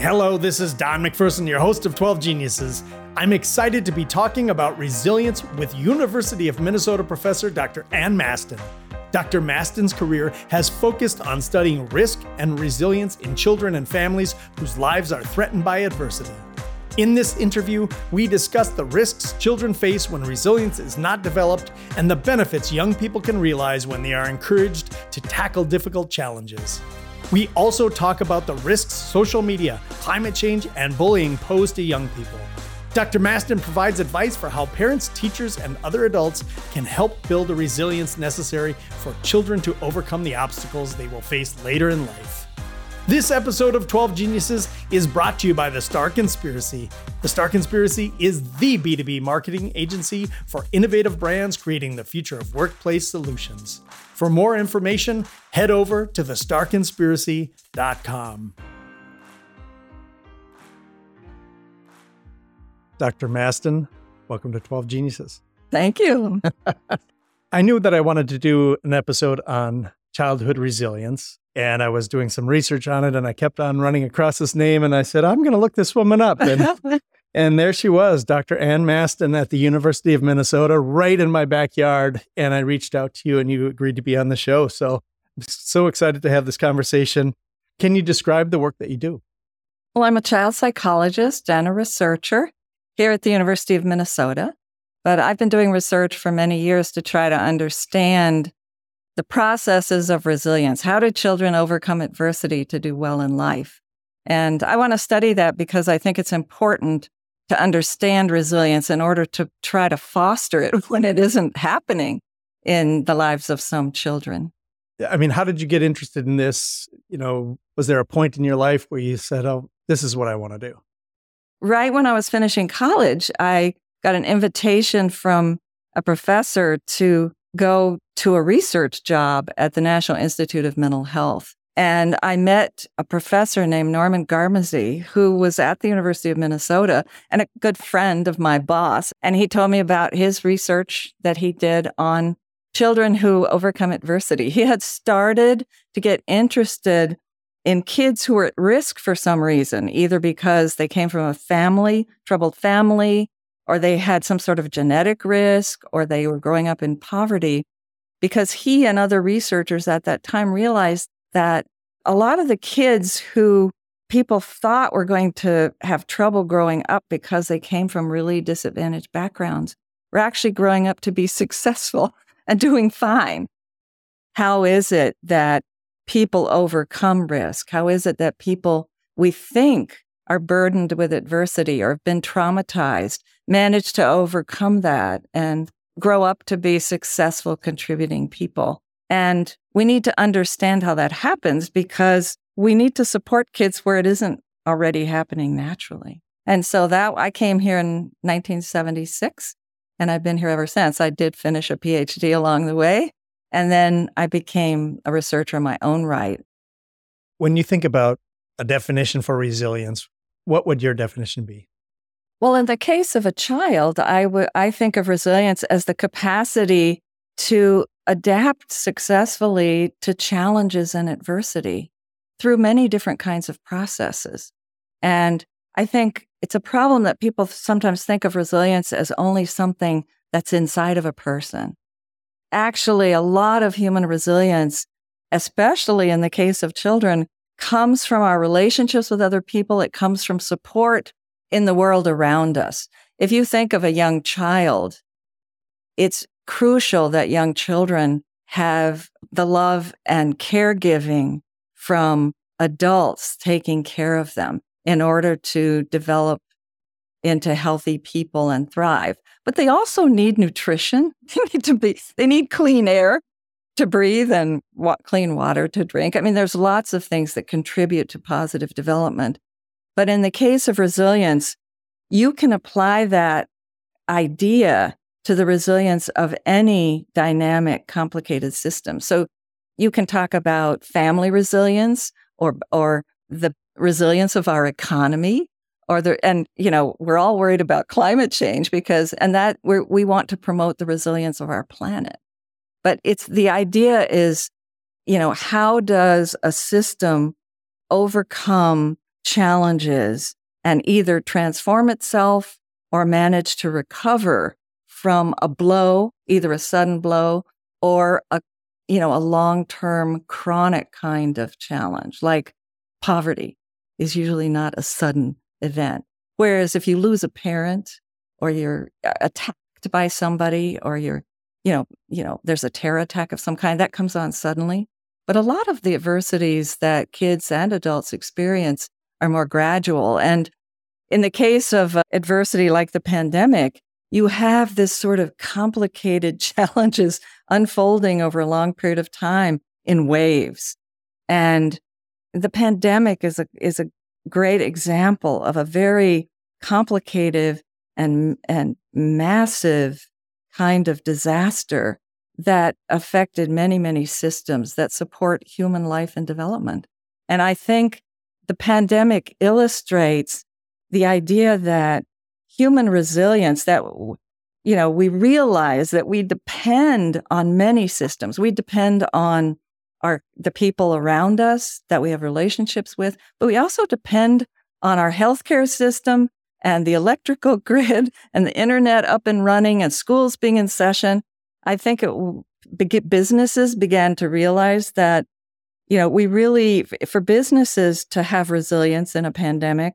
Hello, this is Don McPherson, your host of 12 Geniuses. I'm excited to be talking about resilience with University of Minnesota professor Dr. Ann Masten. Dr. Masten's career has focused on studying risk and resilience in children and families whose lives are threatened by adversity. In this interview, we discuss the risks children face when resilience is not developed and the benefits young people can realize when they are encouraged to tackle difficult challenges. We also talk about the risks social media, climate change, and bullying pose to young people. Dr. Masten provides advice for how parents, teachers, and other adults can help build the resilience necessary for children to overcome the obstacles they will face later in life. This episode of 12 Geniuses is brought to you by The Star Conspiracy. The Star Conspiracy is the B2B marketing agency for innovative brands creating the future of workplace solutions. For more information, head over to thestarconspiracy.com. Dr. Masten, welcome to 12 Geniuses. Thank you. I knew that I wanted to do an episode on childhood resilience, and I was doing some research on it, and I kept on running across this name, and I said, I'm going to look this woman up. And, and there she was, Dr. Ann Masten at the University of Minnesota, right in my backyard. And I reached out to you, and you agreed to be on the show. So I'm so excited to have this conversation. Can you describe the work that you do? Well, I'm a child psychologist and a researcher here at the University of Minnesota. But I've been doing research for many years to try to understand the processes of resilience. How do children overcome adversity to do well in life? And I want to study that because I think it's important to understand resilience in order to try to foster it when it isn't happening in the lives of some children. I mean, how did you get interested in this? You know, was there a point in your life where you said, oh, this is what I want to do? right when I was finishing college, I got an invitation from a professor to go to a research job at the National Institute of Mental Health. And I met a professor named Norman Garmezy, who was at the University of Minnesota and a good friend of my boss. And he told me about his research that he did on children who overcome adversity. He had started to get interested in kids who were at risk for some reason, either because they came from a family, troubled family, or they had some sort of genetic risk, or they were growing up in poverty, because he and other researchers at that time realized that a lot of the kids who people thought were going to have trouble growing up because they came from really disadvantaged backgrounds were actually growing up to be successful and doing fine. How is it that people overcome risk? How is it that people we think are burdened with adversity or have been traumatized manage to overcome that and grow up to be successful contributing people? And we need to understand how that happens because we need to support kids where it isn't already happening naturally. And so that I came here in 1976 and I've been here ever since. I did finish a PhD along the way and then I became a researcher in my own right. When you think about a definition for resilience, what would your definition be? Well, in the case of a child, I would I think of resilience as the capacity to adapt successfully to challenges and adversity through many different kinds of processes. And I think it's a problem that people sometimes think of resilience as only something that's inside of a person actually a lot of human resilience, especially in the case of children, comes from our relationships with other people. It comes from support in the world around us. If you think of a young child, it's crucial that young children have the love and caregiving from adults taking care of them in order to develop into healthy people and thrive. But they also need nutrition. They need to be, they need clean air to breathe and wa- clean water to drink. I mean, there's lots of things that contribute to positive development. But in the case of resilience, you can apply that idea to the resilience of any dynamic, complicated system. So you can talk about family resilience or, or the resilience of our economy or the and you know we're all worried about climate change because and that we we want to promote the resilience of our planet but it's the idea is you know how does a system overcome challenges and either transform itself or manage to recover from a blow, either a sudden blow or a you know, a long-term chronic kind of challenge like poverty is usually not a sudden event. Whereas if you lose a parent or you're attacked by somebody or you're, you know, you know, there's a terror attack of some kind that comes on suddenly. But a lot of the adversities that kids and adults experience are more gradual. And in the case of uh, adversity like the pandemic, you have this sort of complicated challenges unfolding over a long period of time in waves. And the pandemic is a, is a great example of a very complicated and, and massive kind of disaster that affected many, many systems that support human life and development. And I think the pandemic illustrates the idea that human resilience that you know we realize that we depend on many systems. We depend on our the people around us that we have relationships with but we also depend on our healthcare system and the electrical grid and the internet up and running and schools being in session. I think it businesses began to realize that you know we really for businesses to have resilience in a pandemic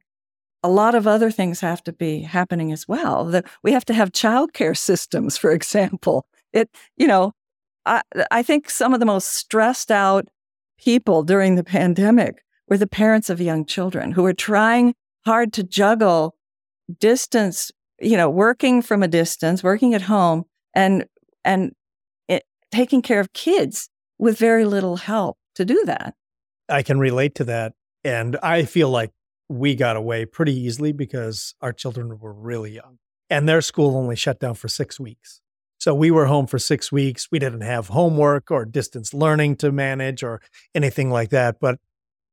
a lot of other things have to be happening as well. That we have to have childcare systems, for example. It, you know, I, I think some of the most stressed out people during the pandemic were the parents of young children who were trying hard to juggle distance, you know, working from a distance, working at home, and and it, taking care of kids with very little help to do that. I can relate to that, and I feel like we got away pretty easily because our children were really young and their school only shut down for six weeks. So we were home for six weeks. We didn't have homework or distance learning to manage or anything like that. But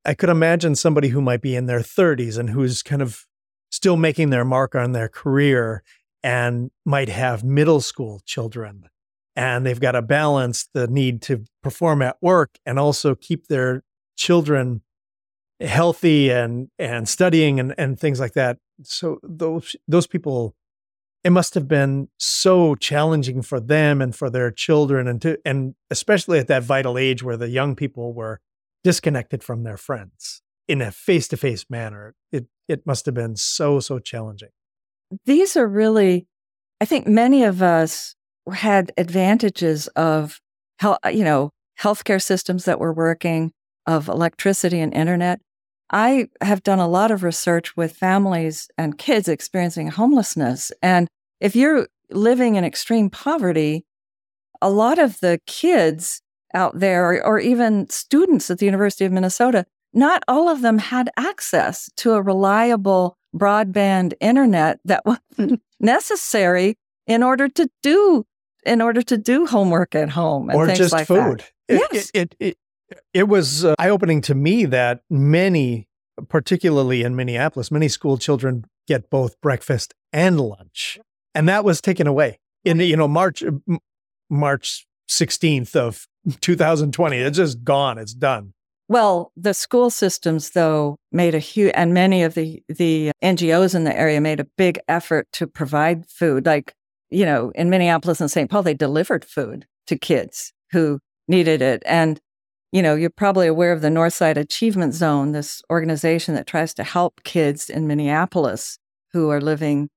I could imagine somebody who might be in their 30s and who's kind of still making their mark on their career and might have middle school children. And they've got to balance the need to perform at work and also keep their children healthy and and studying and and things like that. So those those people, it must have been so challenging for them and for their children, and to and especially at that vital age where the young people were disconnected from their friends in a face to face manner. It it must have been so so challenging. These are really, I think, many of us had advantages of, health, uh, you know, healthcare systems that were working, of electricity and internet. I have done a lot of research with families and kids experiencing homelessness. And if you're living in extreme poverty, a lot of the kids out there, or, or even students at the University of Minnesota, not all of them had access to a reliable broadband internet that was necessary in order to do in order to do homework at home and or just like food. That. Yes. It, it, it, it was uh, eye opening to me that many, particularly in Minneapolis, many school children get both breakfast and lunch, and that was taken away in you know March March sixteenth of 2020. It's just gone. It's done. Well, the school systems, though, made a huge, and many of the the NGOs in the area made a big effort to provide food. Like, you know, in Minneapolis and St. Paul, they delivered food to kids who needed it. And you know, you're probably aware of the Northside Achievement Zone, this organization that tries to help kids in Minneapolis who are living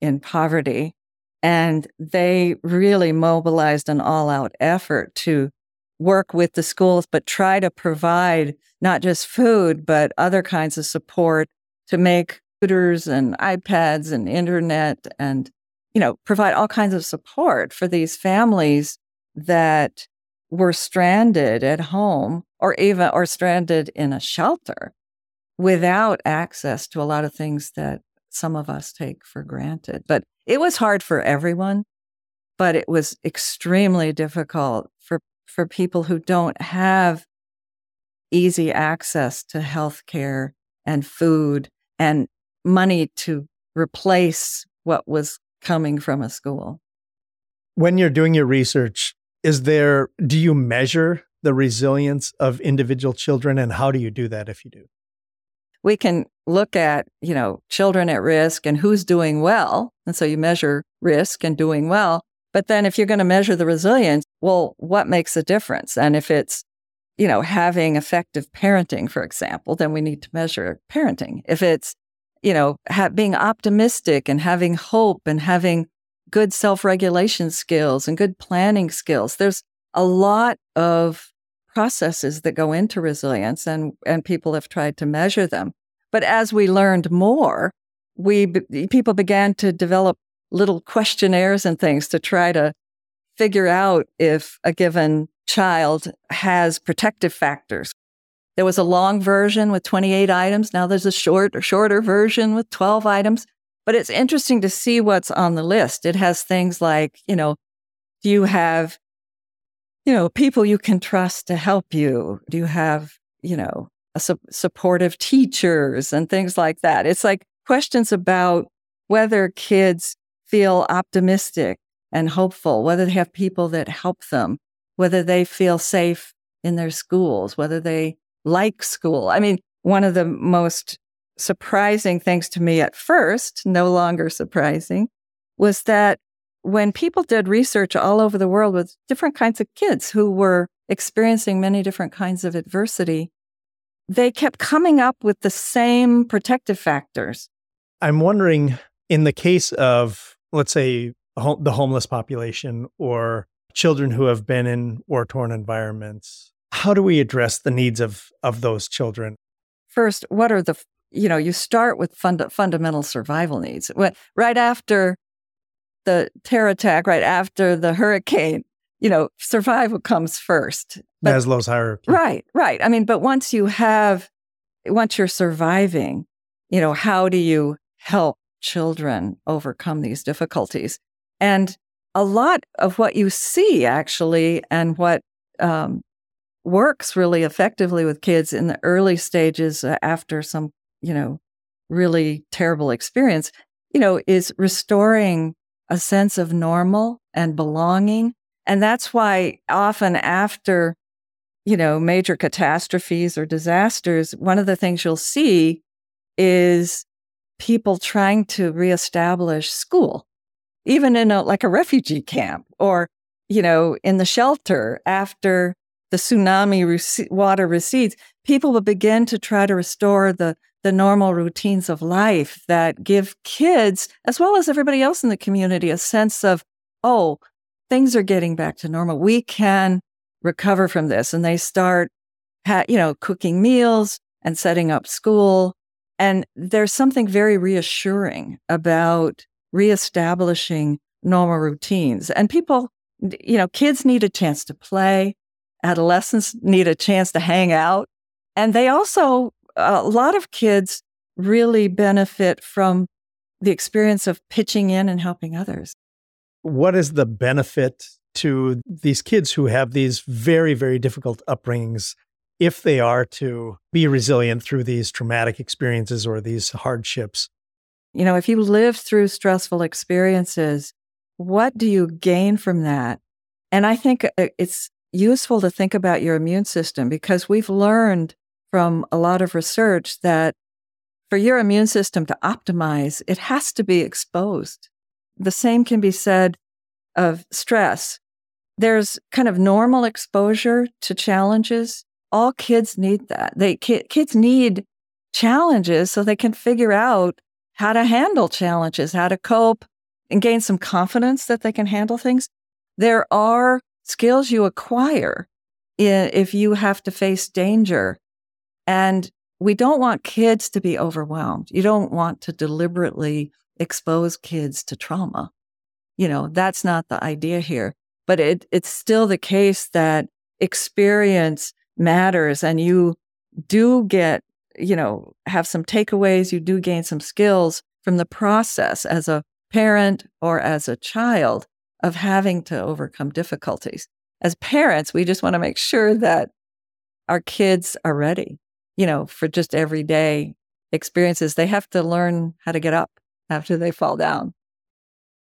in poverty. And they really mobilized an all out effort to work with the schools, but try to provide not just food, but other kinds of support to make computers and iPads and internet and, you know, provide all kinds of support for these families that were stranded at home or even or stranded in a shelter without access to a lot of things that some of us take for granted. But it was hard for everyone, but it was extremely difficult for for people who don't have easy access to health care and food and money to replace what was coming from a school. When you're doing your research, is there do you measure the resilience of individual children and how do you do that if you do we can look at, you know, children at risk and who's doing well. And so you measure risk and doing well. But then if you're going to measure the resilience, well, what makes a difference? And if it's, you know, having effective parenting, for example, then we need to measure parenting. If it's, you know, ha- being optimistic and having hope and having good self regulation skills and good planning skills, there's a lot of processes that go into resilience and, and people have tried to measure them. But as we learned more, we people began to develop little questionnaires and things to try to figure out if a given child has protective factors. There was a long version with 28 items. Now there's a short or shorter version with 12 items. But it's interesting to see what's on the list. It has things like, you know, do you have, you know, people you can trust to help you? Do you have, you know, su- supportive teachers and things like that? It's like questions about whether kids feel optimistic and hopeful, whether they have people that help them, whether they feel safe in their schools, whether they like school. I mean, one of the most surprising things to me at first, no longer surprising, was that when people did research all over the world with different kinds of kids who were experiencing many different kinds of adversity, they kept coming up with the same protective factors. I'm wondering in the case of let's say the homeless population or children who have been in war torn environments how do we address the needs of of those children? First what are the you know you start with fund, fundamental survival needs. Right after the terror attack right after the hurricane you know survival comes first. But, maslow's hierarchy. Right right. I mean but once you have once you're surviving you know how do you help children overcome these difficulties. And a lot of what you see actually, and what um, works really effectively with kids in the early stages uh, after some, you know, really terrible experience, you know, is restoring a sense of normal and belonging. And that's why often after, you know, major catastrophes or disasters, one of the things you'll see is people trying to reestablish school, even in a, like a refugee camp or, you know, in the shelter after the tsunami rec- water recedes, people will begin to try to restore the, the normal routines of life that give kids, as well as everybody else in the community, a sense of, oh, things are getting back to normal. We can recover from this. And they start, you know, cooking meals and setting up school and there's something very reassuring about reestablishing normal routines. And people, you know, kids need a chance to play, adolescents need a chance to hang out. And they also, a lot of kids really benefit from the experience of pitching in and helping others. What is the benefit to these kids who have these very, very difficult upbringings if they are to be resilient through these traumatic experiences or these hardships. You know, if you live through stressful experiences, what do you gain from that? And I think uh, it's useful to think about your immune system because we've learned from a lot of research that for your immune system to optimize, it has to be exposed. The same can be said of stress. There's kind of normal exposure to challenges all kids need that. They kids need challenges so they can figure out how to handle challenges, how to cope and gain some confidence that they can handle things. There are skills you acquire if you have to face danger. And we don't want kids to be overwhelmed. You don't want to deliberately expose kids to trauma. You know, that's not the idea here. But it, it's still the case that experience matters and you do get, you know, have some takeaways, you do gain some skills from the process as a parent or as a child of having to overcome difficulties. As parents, we just want to make sure that our kids are ready, you know, for just everyday experiences. They have to learn how to get up after they fall down.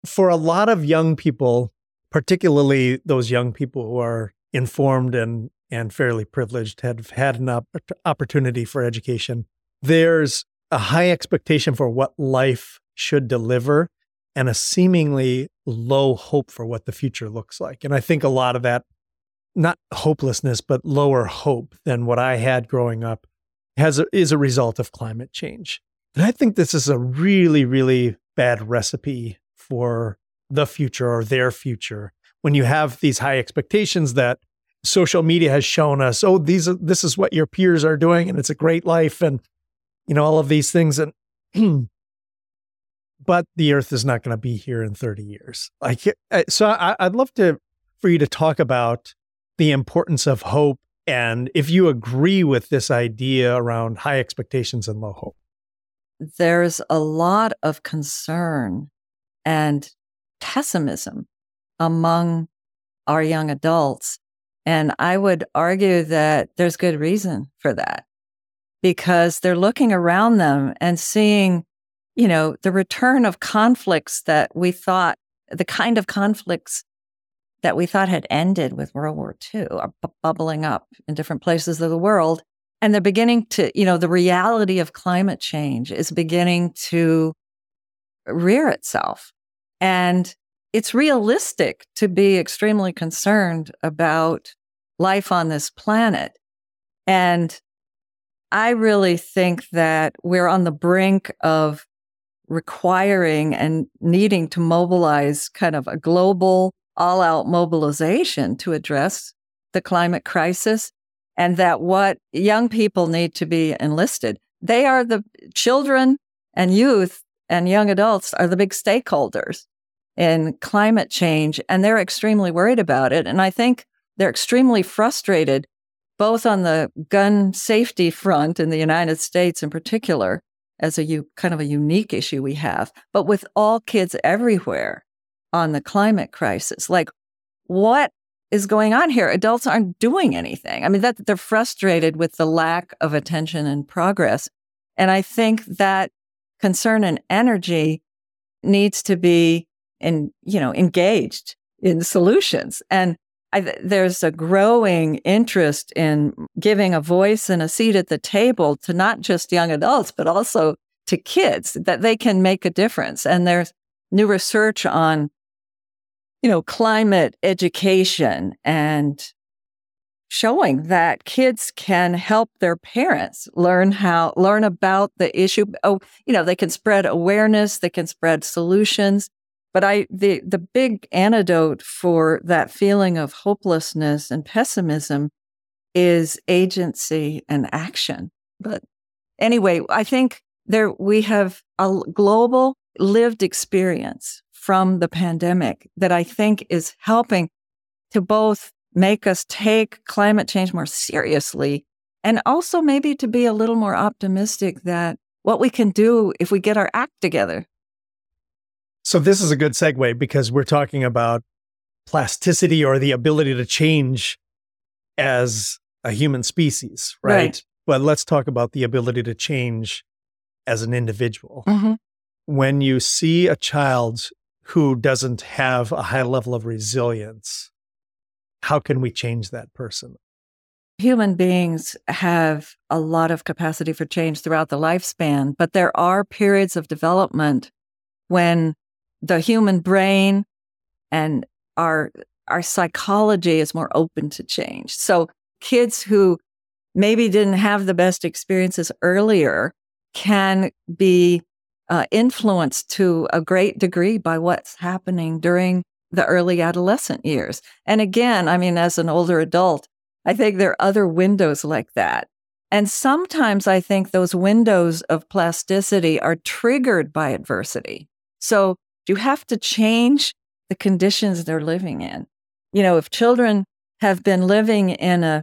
For a lot of young people, particularly those young people who are informed and and fairly privileged have had an op- opportunity for education. there's a high expectation for what life should deliver and a seemingly low hope for what the future looks like. And I think a lot of that, not hopelessness, but lower hope than what I had growing up, has a, is a result of climate change. And I think this is a really, really bad recipe for the future or their future when you have these high expectations that social media has shown us oh these are, this is what your peers are doing and it's a great life and you know all of these things and but the earth is not going to be here in 30 years like so I, i'd love to for you to talk about the importance of hope and if you agree with this idea around high expectations and low hope there's a lot of concern and pessimism among our young adults. And I would argue that there's good reason for that because they're looking around them and seeing, you know, the return of conflicts that we thought, the kind of conflicts that we thought had ended with World War II are uh, bu- bubbling up in different places of the world. And they're beginning to, you know, the reality of climate change is beginning to rear itself. And it's realistic to be extremely concerned about life on this planet. And I really think that we're on the brink of requiring and needing to mobilize kind of a global, all out mobilization to address the climate crisis. And that what young people need to be enlisted. They are the children and youth and young adults are the big stakeholders in climate change, and they're extremely worried about it. And I think they're extremely frustrated, both on the gun safety front in the United States in particular, as a u- kind of a unique issue we have, but with all kids everywhere on the climate crisis. Like, what is going on here? Adults aren't doing anything. I mean, that they're frustrated with the lack of attention and progress. And I think that concern and energy needs to be and you know engaged in solutions and I, there's a growing interest in giving a voice and a seat at the table to not just young adults but also to kids that they can make a difference. And there's new research on you know climate education and showing that kids can help their parents learn how learn about the issue. Oh you know they can spread awareness they can spread solutions but I the the big antidote for that feeling of hopelessness and pessimism is agency and action. But anyway, I think there we have a global lived experience from the pandemic that I think is helping to both make us take climate change more seriously and also maybe to be a little more optimistic that what we can do if we get our act together so this is a good segue because we're talking about plasticity or the ability to change as a human species, right? right. But let's talk about the ability to change as an individual. Mm-hmm. When you see a child who doesn't have a high level of resilience, how can we change that person? Human beings have a lot of capacity for change throughout the lifespan, but there are periods of development when the human brain and our our psychology is more open to change. So kids who maybe didn't have the best experiences earlier can be uh, influenced to a great degree by what's happening during the early adolescent years. And again, I mean, as an older adult, I think there are other windows like that. And sometimes I think those windows of plasticity are triggered by adversity. So you have to change the conditions they're living in. You know, if children have been living in a,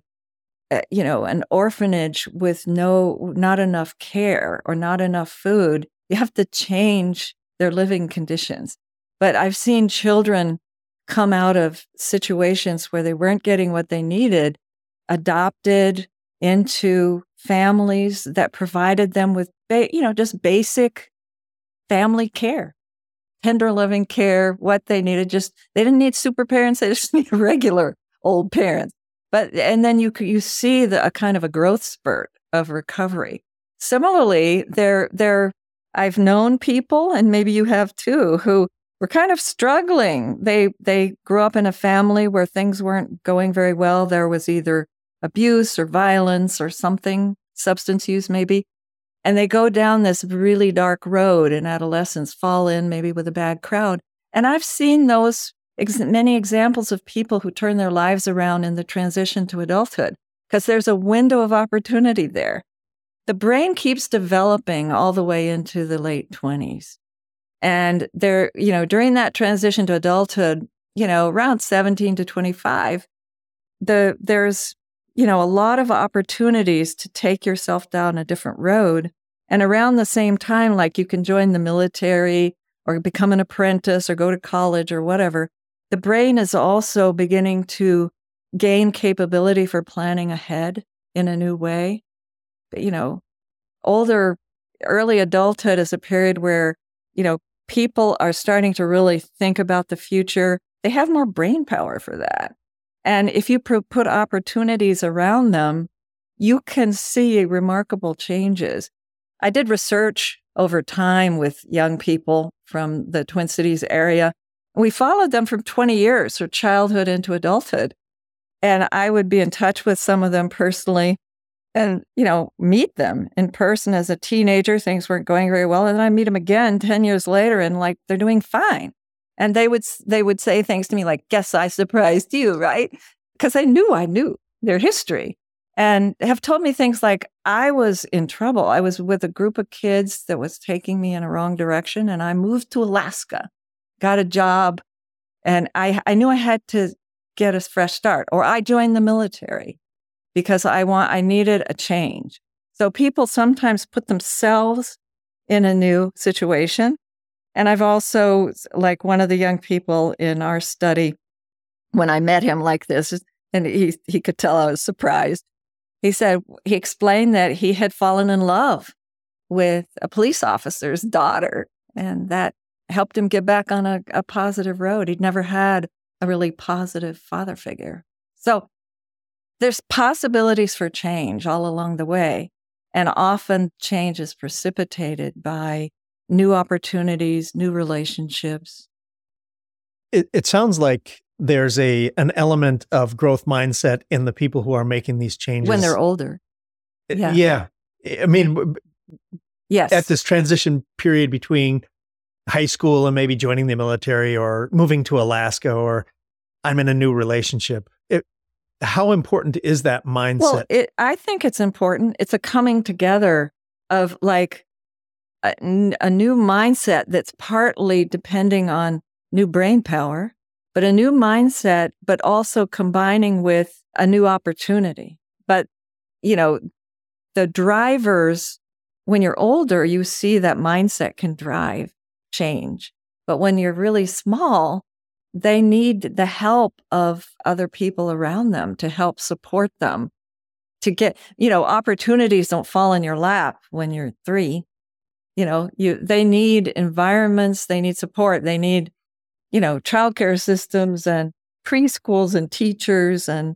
a you know, an orphanage with no, not enough care or not enough food, you have to change their living conditions. But I've seen children come out of situations where they weren't getting what they needed, adopted into families that provided them with, ba- you know, just basic family care tender loving care, what they needed. Just they didn't need super parents; they just needed regular old parents. But and then you you see the, a kind of a growth spurt of recovery. similarly, there, there, I've known people, and maybe you have too, who were kind of struggling. They they grew up in a family where things weren't going very well. There was either abuse or violence or something, substance use maybe. And they go down this really dark road and adolescents fall in maybe with a bad crowd. And I've seen those ex- many examples of people who turn their lives around in the transition to adulthood because there's a window of opportunity there. The brain keeps developing all the way into the late 20s. And there, you know, during that transition to adulthood, you know, around 17 to 25, the there's, you know, a lot of opportunities to take yourself down a different road. And around the same time, like you can join the military or become an apprentice or go to college or whatever, the brain is also beginning to gain capability for planning ahead in a new way. You know, older, early adulthood is a period where, you know, people are starting to really think about the future. They have more brain power for that. And if you put opportunities around them, you can see remarkable changes. I did research over time with young people from the Twin Cities area. We followed them from 20 years, from childhood into adulthood. And I would be in touch with some of them personally and, you know, meet them in person as a teenager. Things weren't going very well. And then I meet them again 10 years later and like they're doing fine. And they would they would say things to me like, guess I surprised you, right? Because I knew I knew their history and have told me things like I was in trouble. I was with a group of kids that was taking me in a wrong direction and I moved to Alaska, got a job, and I I knew I had to get a fresh start or I joined the military because I want I needed a change. So people sometimes put themselves in a new situation. And I've also like one of the young people in our study when I met him like this and he he could tell I was surprised he said he explained that he had fallen in love with a police officer's daughter, and that helped him get back on a, a positive road. He'd never had a really positive father figure. So there's possibilities for change all along the way. And often change is precipitated by new opportunities, new relationships. It, it sounds like there's a an element of growth mindset in the people who are making these changes when they're older. Eh, yeah. yeah. I mean, yes. At this transition period between high school and maybe joining the military or moving to Alaska or I'm in a new relationship. It, how important is that mindset? Well, it, I think it's important. It's a coming together of like a, a new mindset that's partly depending on new brain power but a new mindset, but also combining with a new opportunity. But, you know, the drivers, when you're older, you see that mindset can drive change. But when you're really small, they need the help of other people around them to help support them to get, you know, opportunities don't fall in your lap when you're three. You know, you, they need environments, they need support, they need you know, childcare systems and preschools and teachers. And,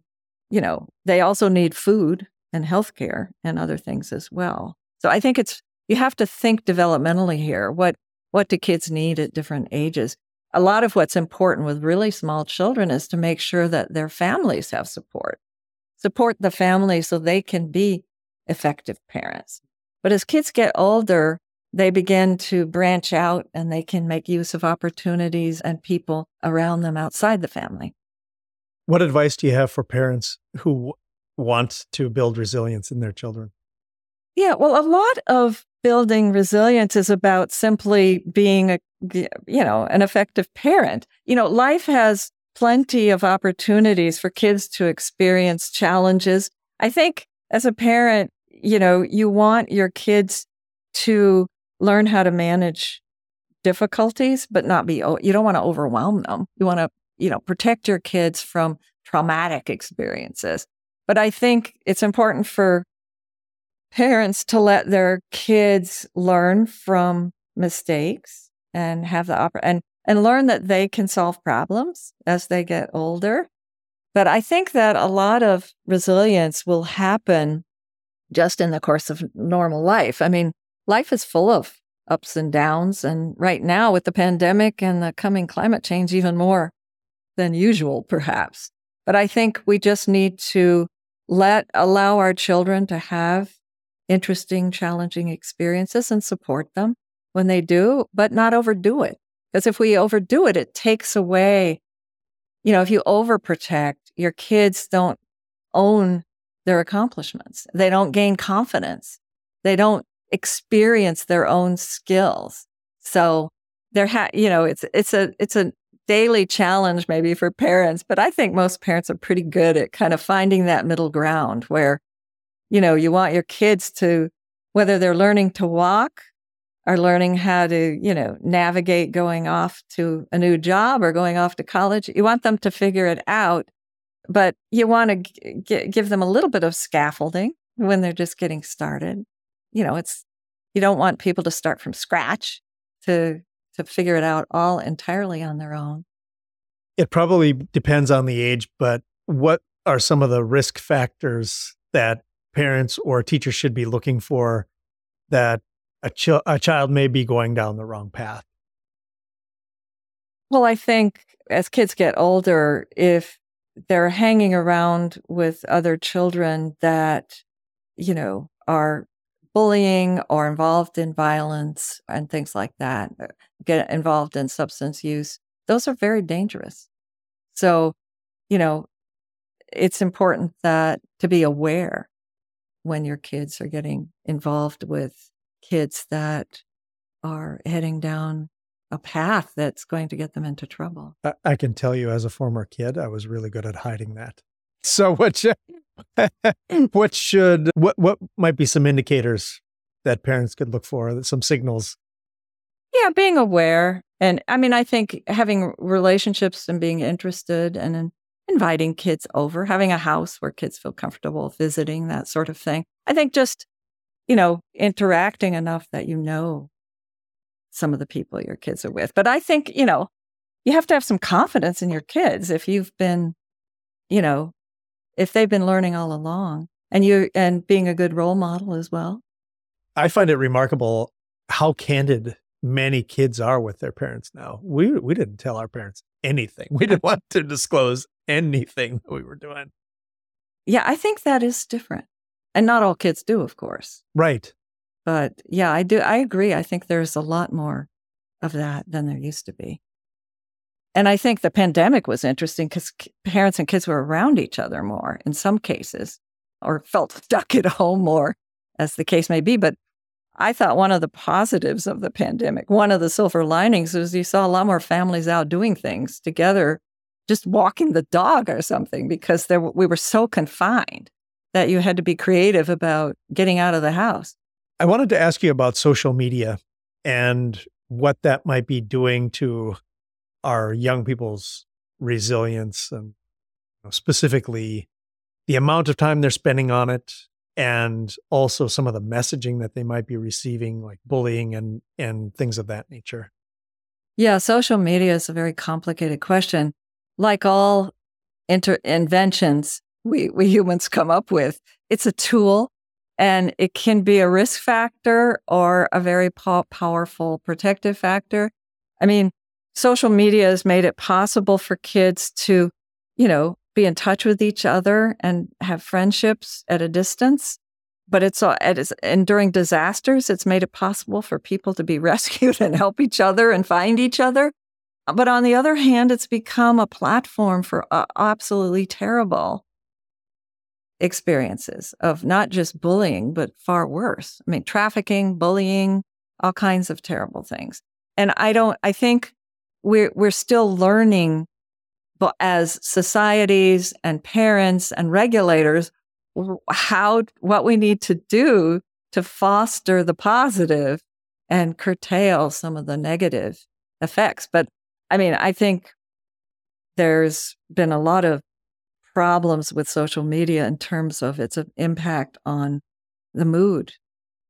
you know, they also need food and healthcare and other things as well. So I think it's, you have to think developmentally here. What, what do kids need at different ages? A lot of what's important with really small children is to make sure that their families have support, support the family so they can be effective parents. But as kids get older, they begin to branch out and they can make use of opportunities and people around them outside the family. What advice do you have for parents who want to build resilience in their children? Yeah, well, a lot of building resilience is about simply being a you know, an effective parent. You know, life has plenty of opportunities for kids to experience challenges. I think as a parent, you know, you want your kids to learn how to manage difficulties, but not be, you don't want to overwhelm them. You want to, you know, protect your kids from traumatic experiences. But I think it's important for parents to let their kids learn from mistakes and have the opera and and learn that they can solve problems as they get older. But I think that a lot of resilience will happen just in the course of normal life. I mean, life is full of ups and downs. And right now, with the pandemic and the coming climate change, even more than usual, perhaps. But I think we just need to let allow our children to have interesting, challenging experiences and support them when they do, but not overdo it. Because if we overdo it, it takes away, you know, if you overprotect, your kids don't own their accomplishments. They don't gain confidence. They don't experience their own skills. So there ha- you know, it's it's a it's a daily challenge maybe for parents, but I think most parents are pretty good at kind of finding that middle ground where you know, you want your kids to whether they're learning to walk or learning how to, you know, navigate going off to a new job or going off to college, you want them to figure it out but you want to g- give them a little bit of scaffolding when they're just getting started. You know, it's you don't want people to start from scratch to to figure it out all entirely on their own. It probably depends on the age, but what are some of the risk factors that parents or teachers should be looking for that a, ch- a child may be going down the wrong path? Well, I think as kids get older, if they're hanging around with other children that, you know, are bullying or involved in violence and things like that, uh, get involved in substance use, those are very dangerous. So, you know, it's important that to be aware when your kids are getting involved with kids that are heading down a path that's going to get them into trouble. I, I can tell you, as a former kid, I was really good at hiding that. So what should, what should what what might be some indicators that parents could look for, some signals? Yeah, being aware. And I mean, I think having relationships and being interested and in inviting kids over, having a house where kids feel comfortable visiting, that sort of thing. I think just, you know, interacting enough that you know some of the people your kids are with. But I think, you know, you have to have some confidence in your kids if you've been, you know, if they've been learning all along and you and being a good role model as well. I find it remarkable how candid many kids are with their parents now. We we didn't tell our parents anything. We didn't want to disclose anything that we were doing. Yeah, I think that is different. And not all kids do, of course. Right. But yeah, I do. I agree. I think there's a lot more of that than there used to be. And I think the pandemic was interesting because parents and kids were around each other more in some cases, or felt stuck at home more, as the case may be. But I thought one of the positives of the pandemic, one of the silver linings, was you saw a lot more families out doing things together, just walking the dog or something, because there, we were so confined that you had to be creative about getting out of the house. I wanted to ask you about social media and what that might be doing to our young people's resilience and specifically the amount of time they're spending on it and also some of the messaging that they might be receiving like bullying and and things of that nature. Yeah, social media is a very complicated question. Like all inter- inventions we, we humans come up with, it's a tool and it can be a risk factor or a very po- powerful protective factor. I mean, social media has made it possible for kids to, you know, be in touch with each other and have friendships at a distance. But it's, it's and during disasters, it's made it possible for people to be rescued and help each other and find each other. But on the other hand, it's become a platform for uh, absolutely terrible experiences of not just bullying, but far worse. I mean, trafficking, bullying, all kinds of terrible things. And I don't, I think we're, we're still learning but as societies and parents and regulators how, what we need to do to foster the positive and curtail some of the negative effects. But I mean, I think there's been a lot of problems with social media in terms of its uh, impact on the mood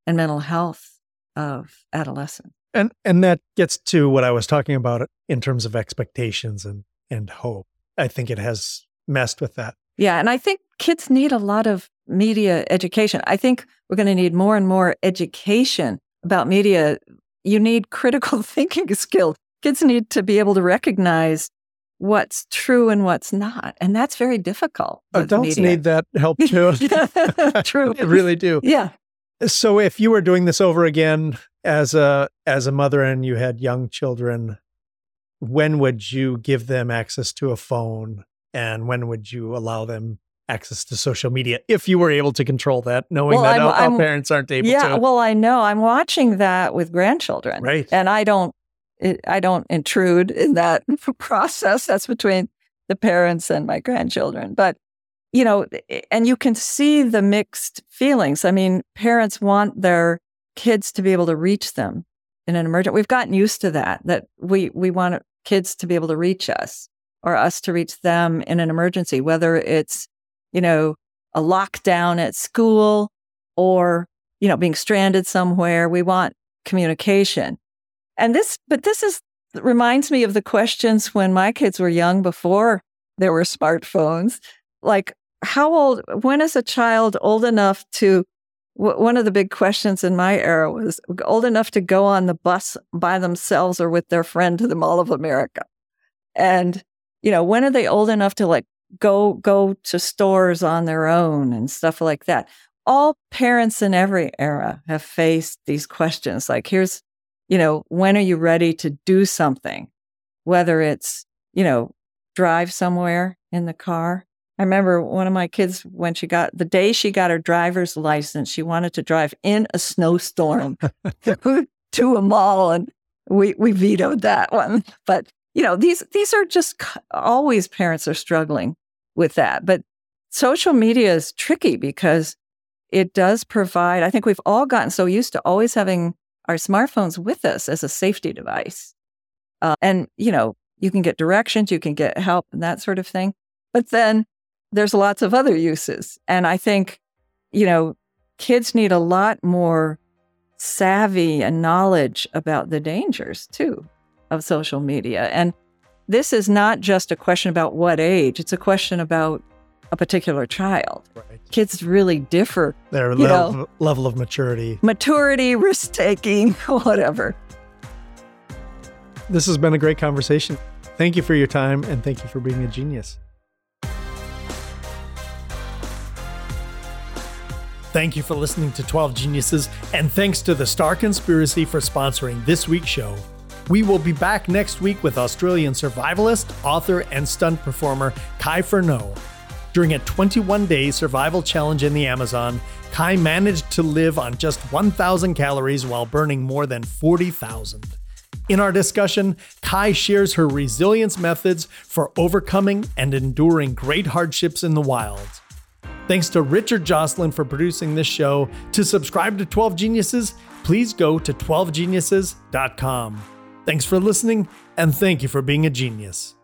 and mental health of adolescents. And and that gets to what I was talking about in terms of expectations and and hope. I think it has messed with that. Yeah, and I think kids need a lot of media education. I think we're going to need more and more education about media. You need critical thinking skills. Kids need to be able to recognize what's true and what's not. And that's very difficult. Adults media. need that help too. true. they really do. Yeah. So if you were doing this over again as a as a mother and you had young children, when would you give them access to a phone and when would you allow them access to social media if you were able to control that, knowing Well, that I'm- all, all I'm- parents aren't able Yeah. to? Well, I know. I'm watching that with grandchildren. Right. And I don't I don't intrude in that process. That's between the parents and my grandchildren. But you know, and you can see the mixed feelings. I mean, parents want their kids to be able to reach them in an emergent. We've gotten used to that. That we we want kids to be able to reach us or us to reach them in an emergency, whether it's you know a lockdown at school or you know being stranded somewhere. We want communication. And this, but this is reminds me of the questions when my kids were young before there were smartphones. Like, how old, when is a child old enough to, one of the big questions in my era was old enough to go on the bus by themselves or with their friend to the Mall of America. And, you know, when are they old enough to like go, go to stores on their own and stuff like that? All parents in every era have faced these questions. Like, here's, you know, when are you ready to do something? Whether it's, you know, drive somewhere in the car. I remember one of my kids when she got the day she got her driver's license, she wanted to drive in a snowstorm to a mall and we we vetoed that one. But, you know, these these are just always parents are struggling with that. But social media is tricky because it does provide, I think we've all gotten so used to always having our smartphones with us as a safety device. Uh, and, you know, you can get directions, you can get help and that sort of thing. But then there's lots of other uses. And I think, you know, kids need a lot more savvy and knowledge about the dangers too of social media. And this is not just a question about what age, it's a question about a particular child. right. Kids really differ Their level, know. level of maturity. maturity, risk taking, whatever. This has been a great conversation. Thank you for your time and thank you for being a genius. Thank you for listening to 12 Geniuses, and thanks to the Starr Conspiracy for sponsoring this week's show. We will be back next week with Australian survivalist, author, and stunt performer Kai Furneaux. During a 21 day survival challenge in the Amazon, Kai managed to live on just 1,000 calories while burning more than 40,000. In our discussion, Kai shares her resilience methods for overcoming and enduring great hardships in the wild. Thanks to Richard Jocelyn for producing this show. To subscribe to 12 Geniuses, please go to 12geniuses.com. Thanks for listening, and thank you for being a genius.